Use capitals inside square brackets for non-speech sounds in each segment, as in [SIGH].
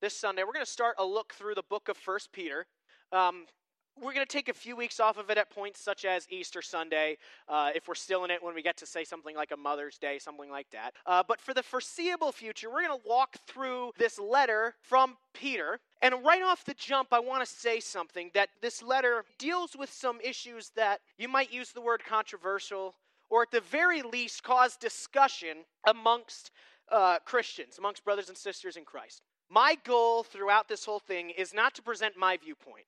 this Sunday. We're going to start a look through the book of First Peter. Um, we're going to take a few weeks off of it at points such as Easter Sunday, uh, if we're still in it when we get to say something like a Mother's Day, something like that. Uh, but for the foreseeable future, we're going to walk through this letter from Peter. And right off the jump, I want to say something that this letter deals with some issues that you might use the word controversial, or at the very least, cause discussion amongst uh, Christians, amongst brothers and sisters in Christ. My goal throughout this whole thing is not to present my viewpoint.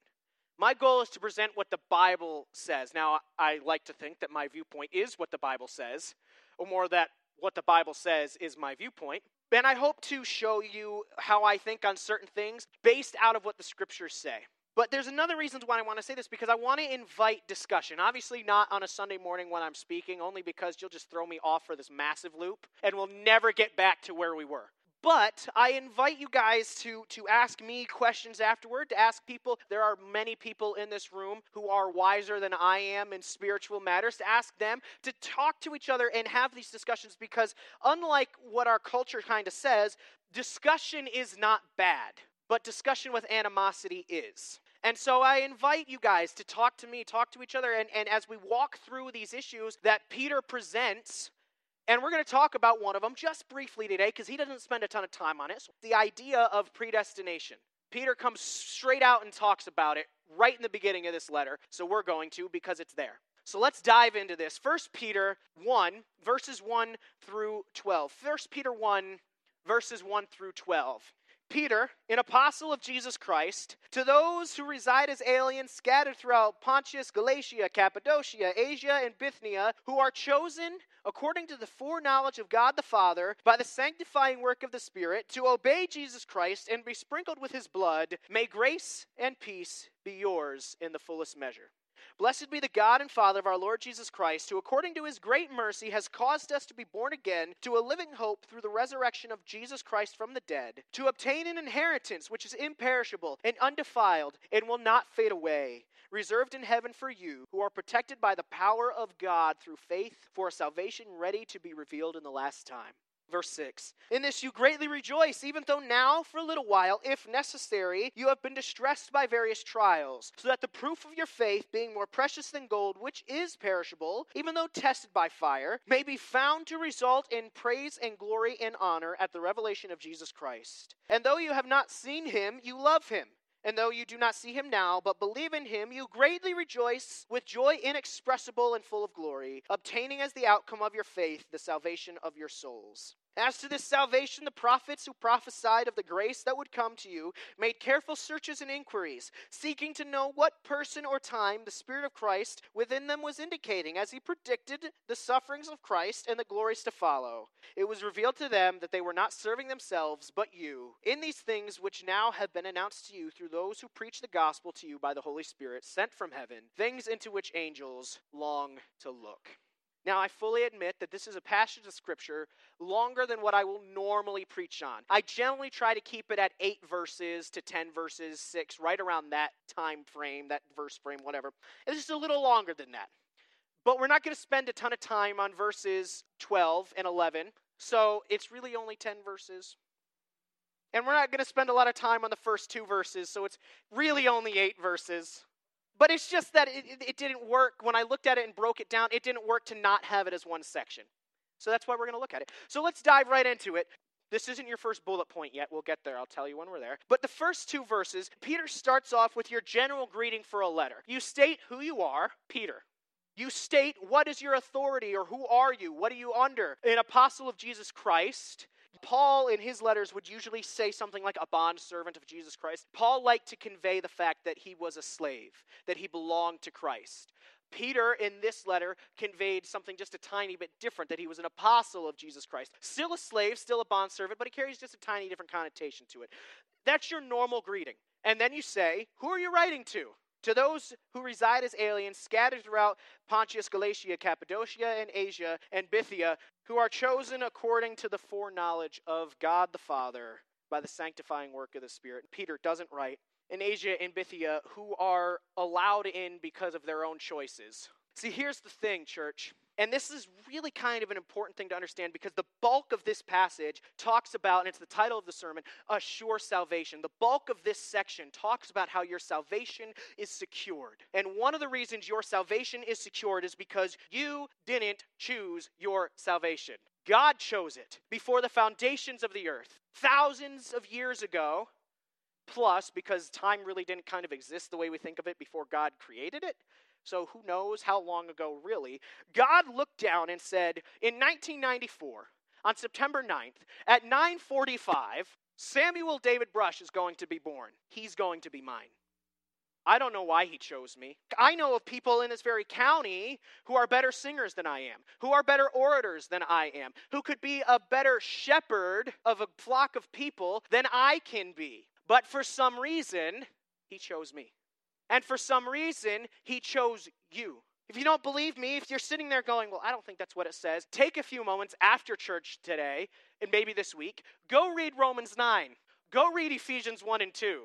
My goal is to present what the Bible says. Now, I like to think that my viewpoint is what the Bible says, or more that what the Bible says is my viewpoint. And I hope to show you how I think on certain things based out of what the scriptures say. But there's another reason why I want to say this because I want to invite discussion. Obviously, not on a Sunday morning when I'm speaking, only because you'll just throw me off for this massive loop and we'll never get back to where we were. But I invite you guys to, to ask me questions afterward, to ask people. There are many people in this room who are wiser than I am in spiritual matters, to ask them to talk to each other and have these discussions because, unlike what our culture kind of says, discussion is not bad, but discussion with animosity is. And so I invite you guys to talk to me, talk to each other, and, and as we walk through these issues that Peter presents, and we're going to talk about one of them just briefly today because he doesn't spend a ton of time on it. So the idea of predestination. Peter comes straight out and talks about it right in the beginning of this letter. So we're going to because it's there. So let's dive into this. 1 Peter 1, verses 1 through 12. 1 Peter 1, verses 1 through 12. Peter, an apostle of Jesus Christ, to those who reside as aliens scattered throughout Pontus, Galatia, Cappadocia, Asia, and Bithynia, who are chosen according to the foreknowledge of God the Father by the sanctifying work of the Spirit to obey Jesus Christ and be sprinkled with his blood, may grace and peace be yours in the fullest measure. Blessed be the God and Father of our Lord Jesus Christ, who according to his great mercy has caused us to be born again to a living hope through the resurrection of Jesus Christ from the dead, to obtain an inheritance which is imperishable and undefiled and will not fade away, reserved in heaven for you, who are protected by the power of God through faith for a salvation ready to be revealed in the last time. Verse 6 In this you greatly rejoice, even though now, for a little while, if necessary, you have been distressed by various trials, so that the proof of your faith, being more precious than gold, which is perishable, even though tested by fire, may be found to result in praise and glory and honor at the revelation of Jesus Christ. And though you have not seen him, you love him. And though you do not see him now, but believe in him, you greatly rejoice with joy inexpressible and full of glory, obtaining as the outcome of your faith the salvation of your souls. As to this salvation, the prophets who prophesied of the grace that would come to you made careful searches and inquiries, seeking to know what person or time the Spirit of Christ within them was indicating as he predicted the sufferings of Christ and the glories to follow. It was revealed to them that they were not serving themselves, but you, in these things which now have been announced to you through those who preach the gospel to you by the Holy Spirit sent from heaven, things into which angels long to look. Now, I fully admit that this is a passage of scripture longer than what I will normally preach on. I generally try to keep it at 8 verses to 10 verses, 6, right around that time frame, that verse frame, whatever. This is a little longer than that. But we're not going to spend a ton of time on verses 12 and 11, so it's really only 10 verses. And we're not going to spend a lot of time on the first two verses, so it's really only 8 verses. But it's just that it, it, didn't work. When I looked at it and broke it down, it didn't work to not have it as one section. So that's why we're going to look at it. So let's dive right into it. This isn't your first bullet point yet. We'll get there. I'll tell you when we're there. But the first two verses, Peter starts off with your general greeting for a letter. You state who you are, Peter. You state what is your authority or who are you? What are you under? An apostle of Jesus Christ. Paul, in his letters, would usually say something like a bond servant of Jesus Christ. Paul liked to convey the fact that he was a slave, that he belonged to Christ. Peter, in this letter, conveyed something just a tiny bit different that he was an apostle of Jesus Christ. Still a slave, still a bondservant, but he carries just a tiny different connotation to it. That's your normal greeting. And then you say, Who are you writing to? To those who reside as aliens scattered throughout Pontus, Galatia, Cappadocia, and Asia, and Bithynia, who are chosen according to the foreknowledge of God the Father by the sanctifying work of the Spirit. Peter doesn't write. In Asia and Bithynia, who are allowed in because of their own choices. See, here's the thing, church. And this is really kind of an important thing to understand because the bulk of this passage talks about, and it's the title of the sermon, a sure salvation. The bulk of this section talks about how your salvation is secured. And one of the reasons your salvation is secured is because you didn't choose your salvation. God chose it before the foundations of the earth. Thousands of years ago, plus, because time really didn't kind of exist the way we think of it before God created it. So who knows how long ago, really? God looked down and said, in 1994, on September 9th, at 945, Samuel David Brush is going to be born. He's going to be mine. I don't know why he chose me. I know of people in this very county who are better singers than I am, who are better orators than I am, who could be a better shepherd of a flock of people than I can be. But for some reason, he chose me. And for some reason, he chose you. If you don't believe me, if you're sitting there going, Well, I don't think that's what it says, take a few moments after church today and maybe this week. Go read Romans 9. Go read Ephesians 1 and 2.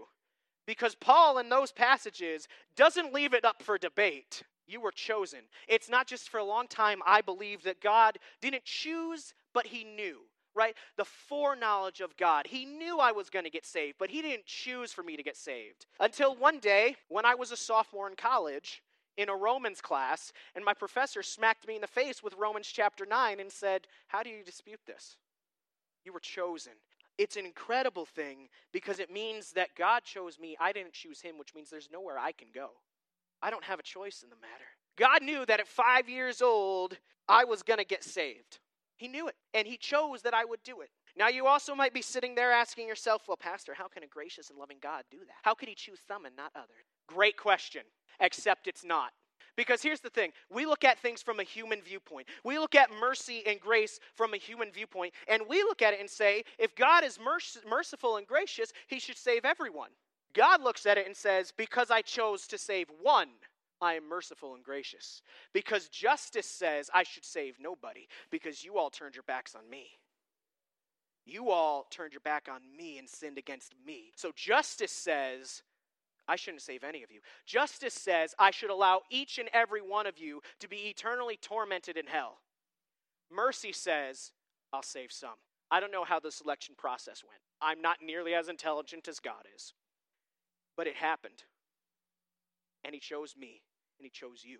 Because Paul, in those passages, doesn't leave it up for debate. You were chosen. It's not just for a long time, I believe that God didn't choose, but He knew, right? The foreknowledge of God. He knew I was going to get saved, but He didn't choose for me to get saved. Until one day, when I was a sophomore in college, in a Romans class, and my professor smacked me in the face with Romans chapter 9 and said, How do you dispute this? You were chosen. It's an incredible thing because it means that God chose me. I didn't choose him, which means there's nowhere I can go. I don't have a choice in the matter. God knew that at five years old, I was going to get saved. He knew it, and He chose that I would do it. Now, you also might be sitting there asking yourself, well, Pastor, how can a gracious and loving God do that? How could He choose some and not others? Great question, except it's not. Because here's the thing we look at things from a human viewpoint. We look at mercy and grace from a human viewpoint, and we look at it and say, if God is merc- merciful and gracious, he should save everyone. God looks at it and says, because I chose to save one, I am merciful and gracious. Because justice says I should save nobody, because you all turned your backs on me. You all turned your back on me and sinned against me. So justice says I shouldn't save any of you. Justice says I should allow each and every one of you to be eternally tormented in hell. Mercy says I'll save some. I don't know how the selection process went. I'm not nearly as intelligent as God is. But it happened. And He chose me, and He chose you.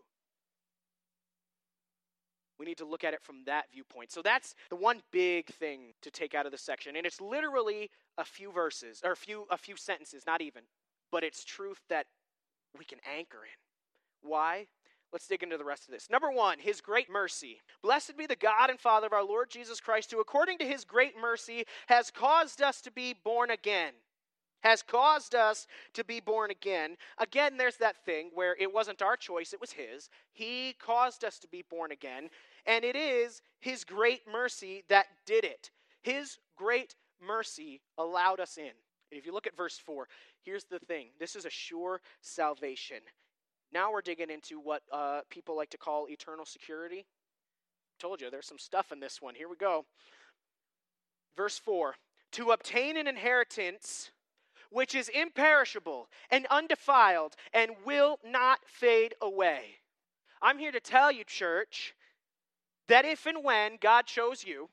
We need to look at it from that viewpoint. So that's the one big thing to take out of the section. And it's literally a few verses, or a few, a few sentences, not even but it's truth that we can anchor in. Why? Let's dig into the rest of this. Number one, his great mercy. Blessed be the God and Father of our Lord Jesus Christ, who, according to his great mercy, has caused us to be born again. Has caused us to be born again. Again, there's that thing where it wasn't our choice, it was his. He caused us to be born again, and it is his great mercy that did it. His great mercy allowed us in. And if you look at verse 4, here's the thing this is a sure salvation. Now we're digging into what uh, people like to call eternal security. Told you, there's some stuff in this one. Here we go. Verse 4 To obtain an inheritance which is imperishable and undefiled and will not fade away. I'm here to tell you, church, that if and when God chose you,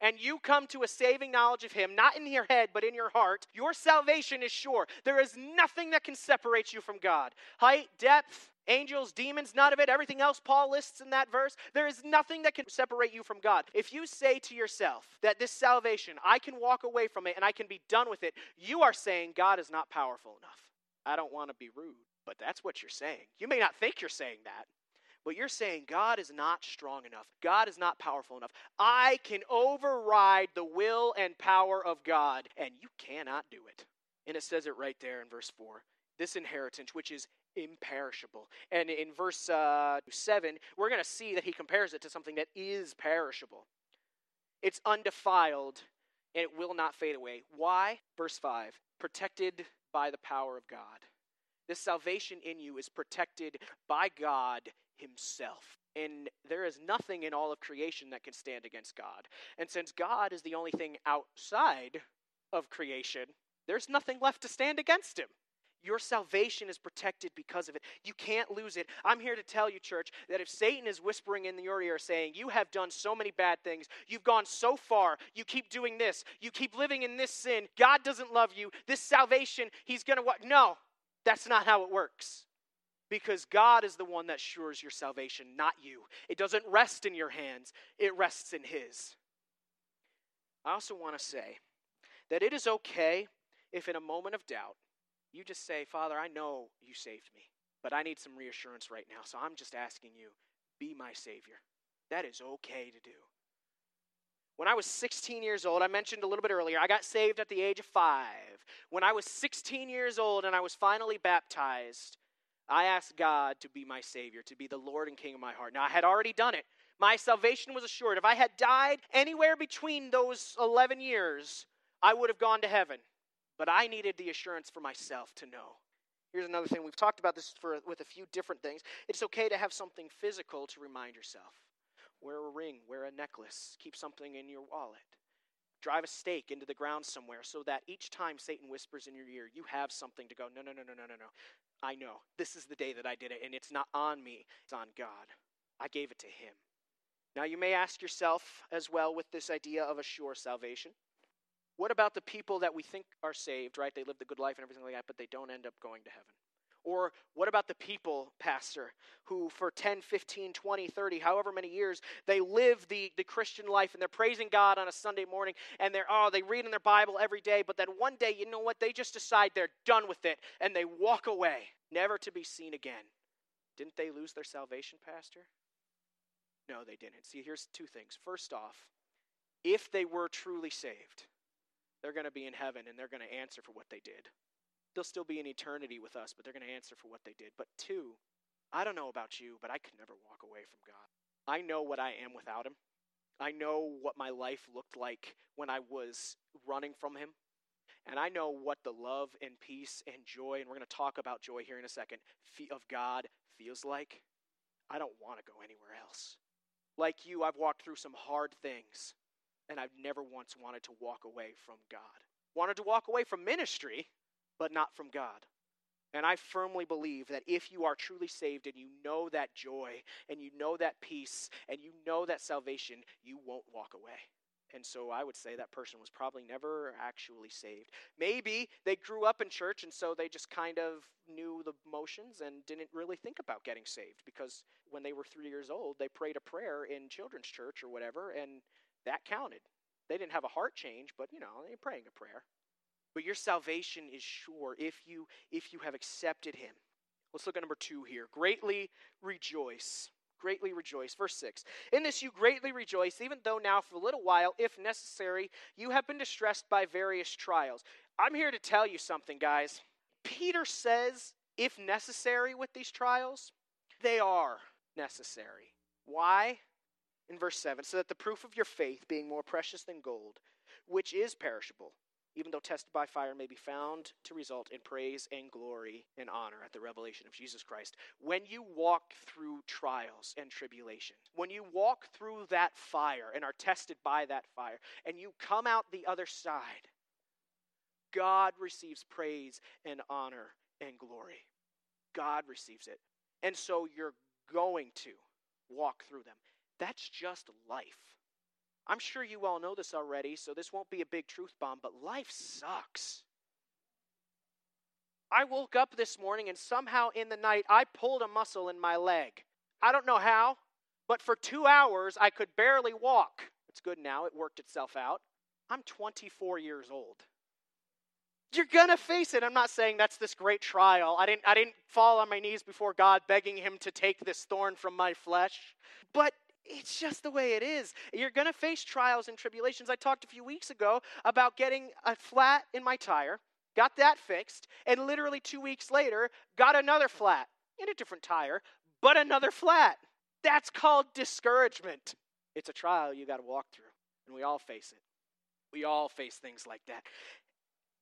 and you come to a saving knowledge of Him, not in your head, but in your heart, your salvation is sure. There is nothing that can separate you from God. Height, depth, angels, demons, none of it, everything else Paul lists in that verse, there is nothing that can separate you from God. If you say to yourself that this salvation, I can walk away from it and I can be done with it, you are saying God is not powerful enough. I don't want to be rude, but that's what you're saying. You may not think you're saying that, but you're saying God is not strong enough. God is not powerful enough. I can override the will and power of God, and you cannot do it. And it says it right there in verse 4 this inheritance, which is imperishable. And in verse uh, 7, we're going to see that he compares it to something that is perishable. It's undefiled and it will not fade away. Why? Verse 5 protected by the power of God. This salvation in you is protected by God himself. And there is nothing in all of creation that can stand against God. And since God is the only thing outside of creation, there's nothing left to stand against him. Your salvation is protected because of it. You can't lose it. I'm here to tell you, church, that if Satan is whispering in your ear saying, You have done so many bad things, you've gone so far, you keep doing this, you keep living in this sin, God doesn't love you, this salvation, He's going to what? No, that's not how it works. Because God is the one that assures your salvation, not you. It doesn't rest in your hands, it rests in His. I also want to say that it is okay if, in a moment of doubt, you just say, Father, I know you saved me, but I need some reassurance right now, so I'm just asking you, be my Savior. That is okay to do. When I was 16 years old, I mentioned a little bit earlier, I got saved at the age of five. When I was 16 years old and I was finally baptized, I asked God to be my Savior, to be the Lord and King of my heart. Now, I had already done it. My salvation was assured. If I had died anywhere between those 11 years, I would have gone to heaven. But I needed the assurance for myself to know. Here's another thing. We've talked about this for, with a few different things. It's okay to have something physical to remind yourself. Wear a ring, wear a necklace, keep something in your wallet. Drive a stake into the ground somewhere so that each time Satan whispers in your ear, you have something to go, no, no, no, no, no, no, no. I know. This is the day that I did it, and it's not on me, it's on God. I gave it to Him. Now, you may ask yourself as well with this idea of a sure salvation what about the people that we think are saved, right? They live the good life and everything like that, but they don't end up going to heaven? Or what about the people, Pastor, who for 10, 15, 20, 30, however many years, they live the, the Christian life and they're praising God on a Sunday morning and they're, oh, they read in their Bible every day, but then one day, you know what? They just decide they're done with it and they walk away, never to be seen again. Didn't they lose their salvation, Pastor? No, they didn't. See, here's two things. First off, if they were truly saved, they're going to be in heaven and they're going to answer for what they did. They'll still be in eternity with us, but they're going to answer for what they did. But two, I don't know about you, but I could never walk away from God. I know what I am without Him. I know what my life looked like when I was running from Him. And I know what the love and peace and joy, and we're going to talk about joy here in a second, of God feels like. I don't want to go anywhere else. Like you, I've walked through some hard things and I've never once wanted to walk away from God. Wanted to walk away from ministry, but not from God. And I firmly believe that if you are truly saved and you know that joy and you know that peace and you know that salvation, you won't walk away. And so I would say that person was probably never actually saved. Maybe they grew up in church and so they just kind of knew the motions and didn't really think about getting saved because when they were three years old, they prayed a prayer in children's church or whatever, and that counted. They didn't have a heart change, but you know, they're praying a prayer. But your salvation is sure if you if you have accepted him. Let's look at number 2 here. Greatly rejoice. Greatly rejoice. Verse 6. In this you greatly rejoice, even though now for a little while, if necessary, you have been distressed by various trials. I'm here to tell you something, guys. Peter says, if necessary with these trials, they are necessary. Why? in verse 7 so that the proof of your faith, being more precious than gold, which is perishable, even though tested by fire, may be found to result in praise and glory and honor at the revelation of Jesus Christ. When you walk through trials and tribulation, when you walk through that fire and are tested by that fire, and you come out the other side, God receives praise and honor and glory. God receives it. And so you're going to walk through them. That's just life. I'm sure you all know this already, so this won't be a big truth bomb, but life sucks. I woke up this morning and somehow in the night I pulled a muscle in my leg. I don't know how, but for two hours I could barely walk. It's good now, it worked itself out. I'm 24 years old. You're gonna face it. I'm not saying that's this great trial. I didn't, I didn't fall on my knees before God begging Him to take this thorn from my flesh. But it's just the way it is. You're going to face trials and tribulations. I talked a few weeks ago about getting a flat in my tire, got that fixed, and literally two weeks later, got another flat in a different tire, but another flat. That's called discouragement. It's a trial you got to walk through, and we all face it. We all face things like that.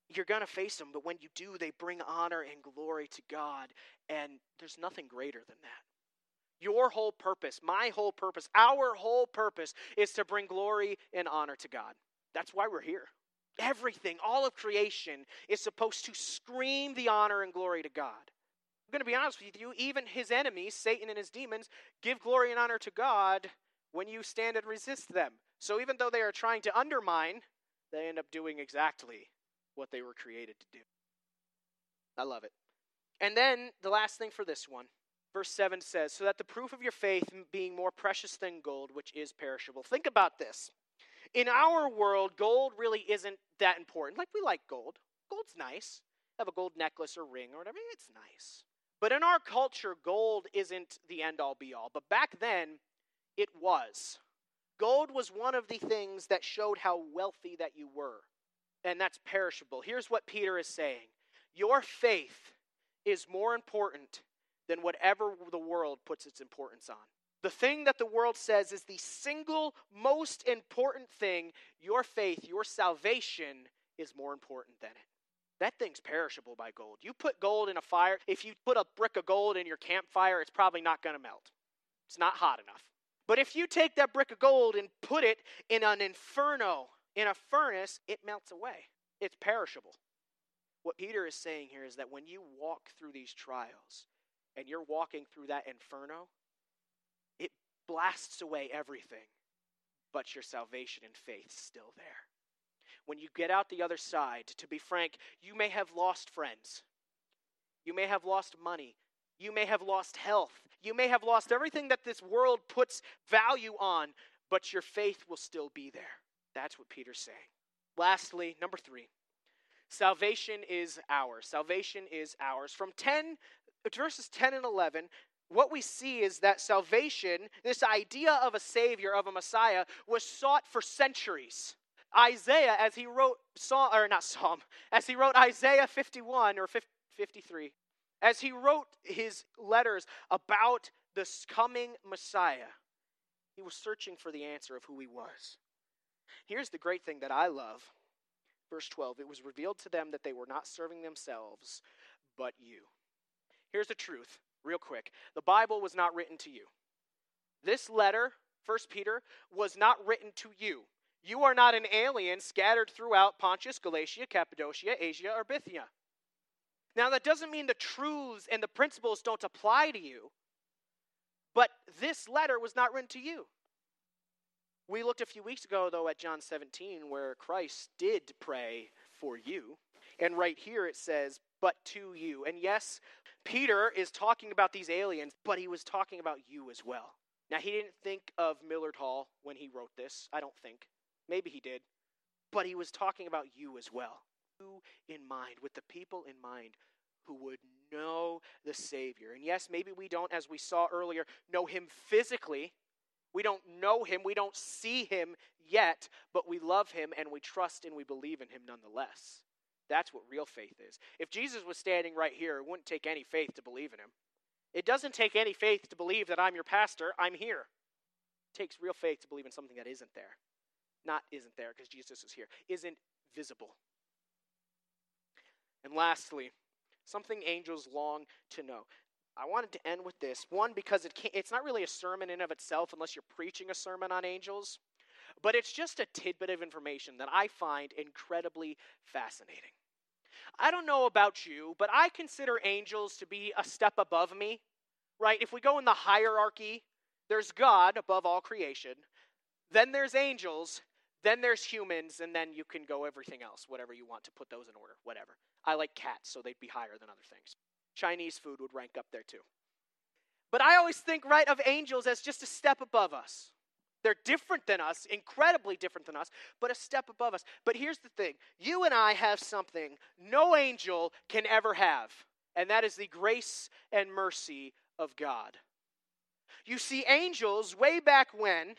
You're going to face them, but when you do, they bring honor and glory to God, and there's nothing greater than that. Your whole purpose, my whole purpose, our whole purpose is to bring glory and honor to God. That's why we're here. Everything, all of creation, is supposed to scream the honor and glory to God. I'm going to be honest with you, even his enemies, Satan and his demons, give glory and honor to God when you stand and resist them. So even though they are trying to undermine, they end up doing exactly what they were created to do. I love it. And then the last thing for this one, verse 7 says, So that the proof of your faith being more precious than gold, which is perishable. Think about this. In our world, gold really isn't that important. Like, we like gold, gold's nice. Have a gold necklace or ring or whatever, it's nice. But in our culture, gold isn't the end all be all. But back then, it was. Gold was one of the things that showed how wealthy that you were, and that's perishable. Here's what Peter is saying Your faith is more important than whatever the world puts its importance on. The thing that the world says is the single most important thing, your faith, your salvation, is more important than it. That thing's perishable by gold. You put gold in a fire, if you put a brick of gold in your campfire, it's probably not going to melt. It's not hot enough. But if you take that brick of gold and put it in an inferno, in a furnace, it melts away. It's perishable. What Peter is saying here is that when you walk through these trials and you're walking through that inferno, it blasts away everything, but your salvation and faith still there. When you get out the other side, to be frank, you may have lost friends. You may have lost money. You may have lost health. You may have lost everything that this world puts value on, but your faith will still be there. That's what Peter's saying. Lastly, number three, salvation is ours. Salvation is ours. From 10, verses 10 and 11, what we see is that salvation, this idea of a savior, of a Messiah, was sought for centuries. Isaiah, as he wrote Psalm, or not Psalm, [LAUGHS] as he wrote Isaiah 51 or 53, as he wrote his letters about this coming Messiah, he was searching for the answer of who he was. Here's the great thing that I love. Verse 12 It was revealed to them that they were not serving themselves, but you. Here's the truth, real quick. The Bible was not written to you. This letter, 1 Peter, was not written to you. You are not an alien scattered throughout Pontus, Galatia, Cappadocia, Asia, or Bithynia. Now, that doesn't mean the truths and the principles don't apply to you, but this letter was not written to you. We looked a few weeks ago, though, at John 17, where Christ did pray for you. And right here it says, but to you. And yes, Peter is talking about these aliens, but he was talking about you as well. Now, he didn't think of Millard Hall when he wrote this. I don't think. Maybe he did. But he was talking about you as well. You in mind, with the people in mind who would know the Savior. And yes, maybe we don't, as we saw earlier, know him physically. We don't know him, we don't see him yet, but we love him and we trust and we believe in him nonetheless. That's what real faith is. If Jesus was standing right here, it wouldn't take any faith to believe in him. It doesn't take any faith to believe that I'm your pastor, I'm here. It takes real faith to believe in something that isn't there. Not isn't there because Jesus is here, isn't visible. And lastly, something angels long to know. I wanted to end with this. One, because it it's not really a sermon in of itself unless you're preaching a sermon on angels, but it's just a tidbit of information that I find incredibly fascinating. I don't know about you, but I consider angels to be a step above me, right? If we go in the hierarchy, there's God above all creation, then there's angels, then there's humans, and then you can go everything else, whatever you want to put those in order, whatever. I like cats, so they'd be higher than other things. Chinese food would rank up there too. But I always think, right, of angels as just a step above us. They're different than us, incredibly different than us, but a step above us. But here's the thing you and I have something no angel can ever have, and that is the grace and mercy of God. You see, angels, way back when,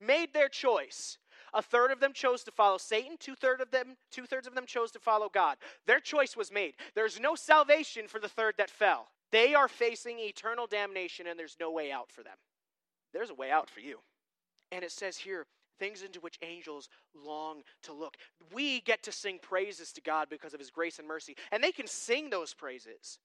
made their choice. A third of them chose to follow Satan, two thirds of them, two thirds of them chose to follow God. Their choice was made. There's no salvation for the third that fell. They are facing eternal damnation, and there's no way out for them. There's a way out for you. And it says here, things into which angels long to look. We get to sing praises to God because of his grace and mercy, and they can sing those praises.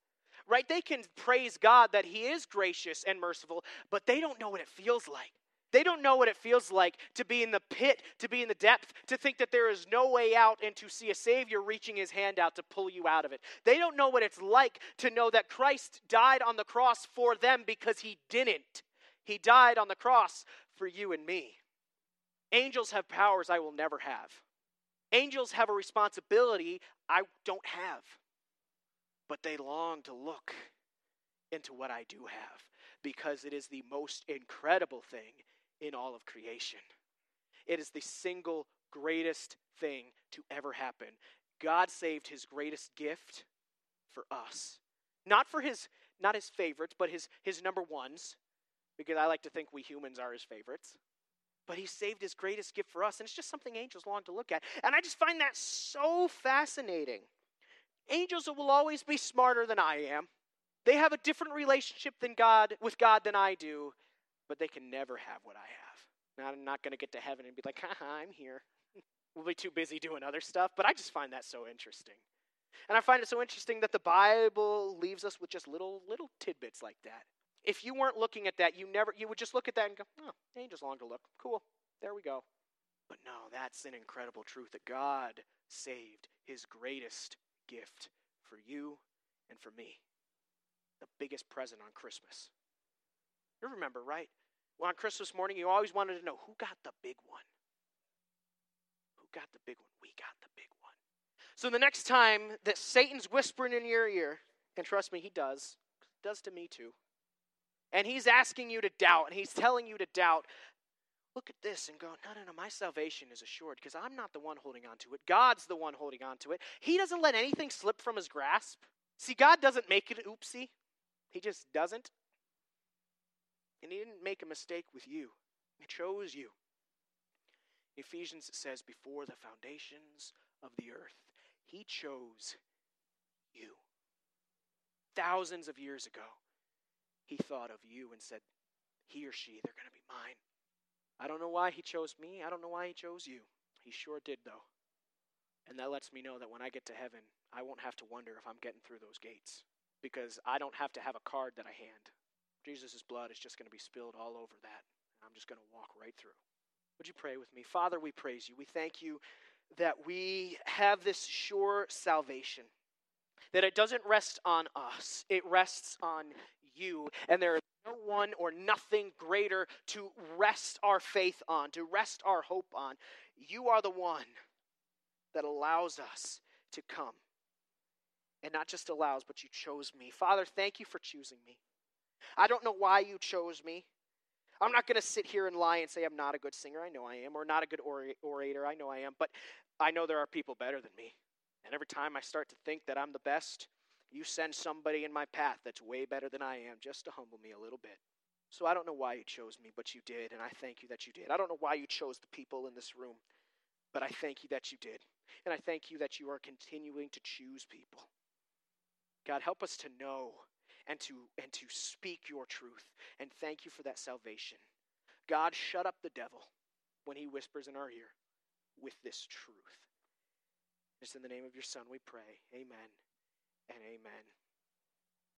Right? They can praise God that he is gracious and merciful, but they don't know what it feels like. They don't know what it feels like to be in the pit, to be in the depth, to think that there is no way out, and to see a Savior reaching his hand out to pull you out of it. They don't know what it's like to know that Christ died on the cross for them because he didn't. He died on the cross for you and me. Angels have powers I will never have. Angels have a responsibility I don't have. But they long to look into what I do have because it is the most incredible thing in all of creation. It is the single greatest thing to ever happen. God saved his greatest gift for us. Not for his not his favorites, but his his number ones because I like to think we humans are his favorites. But he saved his greatest gift for us, and it's just something angels long to look at. And I just find that so fascinating. Angels will always be smarter than I am. They have a different relationship than God with God than I do, but they can never have what I have. Now, I'm not going to get to heaven and be like, I'm here. [LAUGHS] we'll be too busy doing other stuff, but I just find that so interesting. And I find it so interesting that the Bible leaves us with just little little tidbits like that. If you weren't looking at that, you never you would just look at that and go, "Oh, angels long to look. Cool. There we go." But no, that's an incredible truth that God saved his greatest gift for you and for me. The biggest present on Christmas. You remember, right? Well, on Christmas morning, you always wanted to know who got the big one. Who got the big one? We got the big one. So the next time that Satan's whispering in your ear, and trust me, he does, does to me too, and he's asking you to doubt, and he's telling you to doubt, look at this and go, no, no, no, my salvation is assured because I'm not the one holding on to it. God's the one holding on to it. He doesn't let anything slip from his grasp. See, God doesn't make it oopsie, He just doesn't. And He didn't make a mistake with you, He chose you. Ephesians says, before the foundations of the earth, He chose you. Thousands of years ago, He thought of you and said, He or she, they're going to be mine. I don't know why he chose me. I don't know why he chose you. He sure did, though. And that lets me know that when I get to heaven, I won't have to wonder if I'm getting through those gates because I don't have to have a card that I hand. Jesus' blood is just going to be spilled all over that. And I'm just going to walk right through. Would you pray with me? Father, we praise you. We thank you that we have this sure salvation, that it doesn't rest on us, it rests on you. And there is no one or nothing greater to rest our faith on, to rest our hope on. You are the one that allows us to come. And not just allows, but you chose me. Father, thank you for choosing me. I don't know why you chose me. I'm not going to sit here and lie and say I'm not a good singer. I know I am. Or not a good orator. I know I am. But I know there are people better than me. And every time I start to think that I'm the best, you send somebody in my path that's way better than I am just to humble me a little bit. So I don't know why you chose me, but you did, and I thank you that you did. I don't know why you chose the people in this room, but I thank you that you did. And I thank you that you are continuing to choose people. God, help us to know and to and to speak your truth. And thank you for that salvation. God, shut up the devil when he whispers in our ear with this truth. It's in the name of your son we pray. Amen and amen.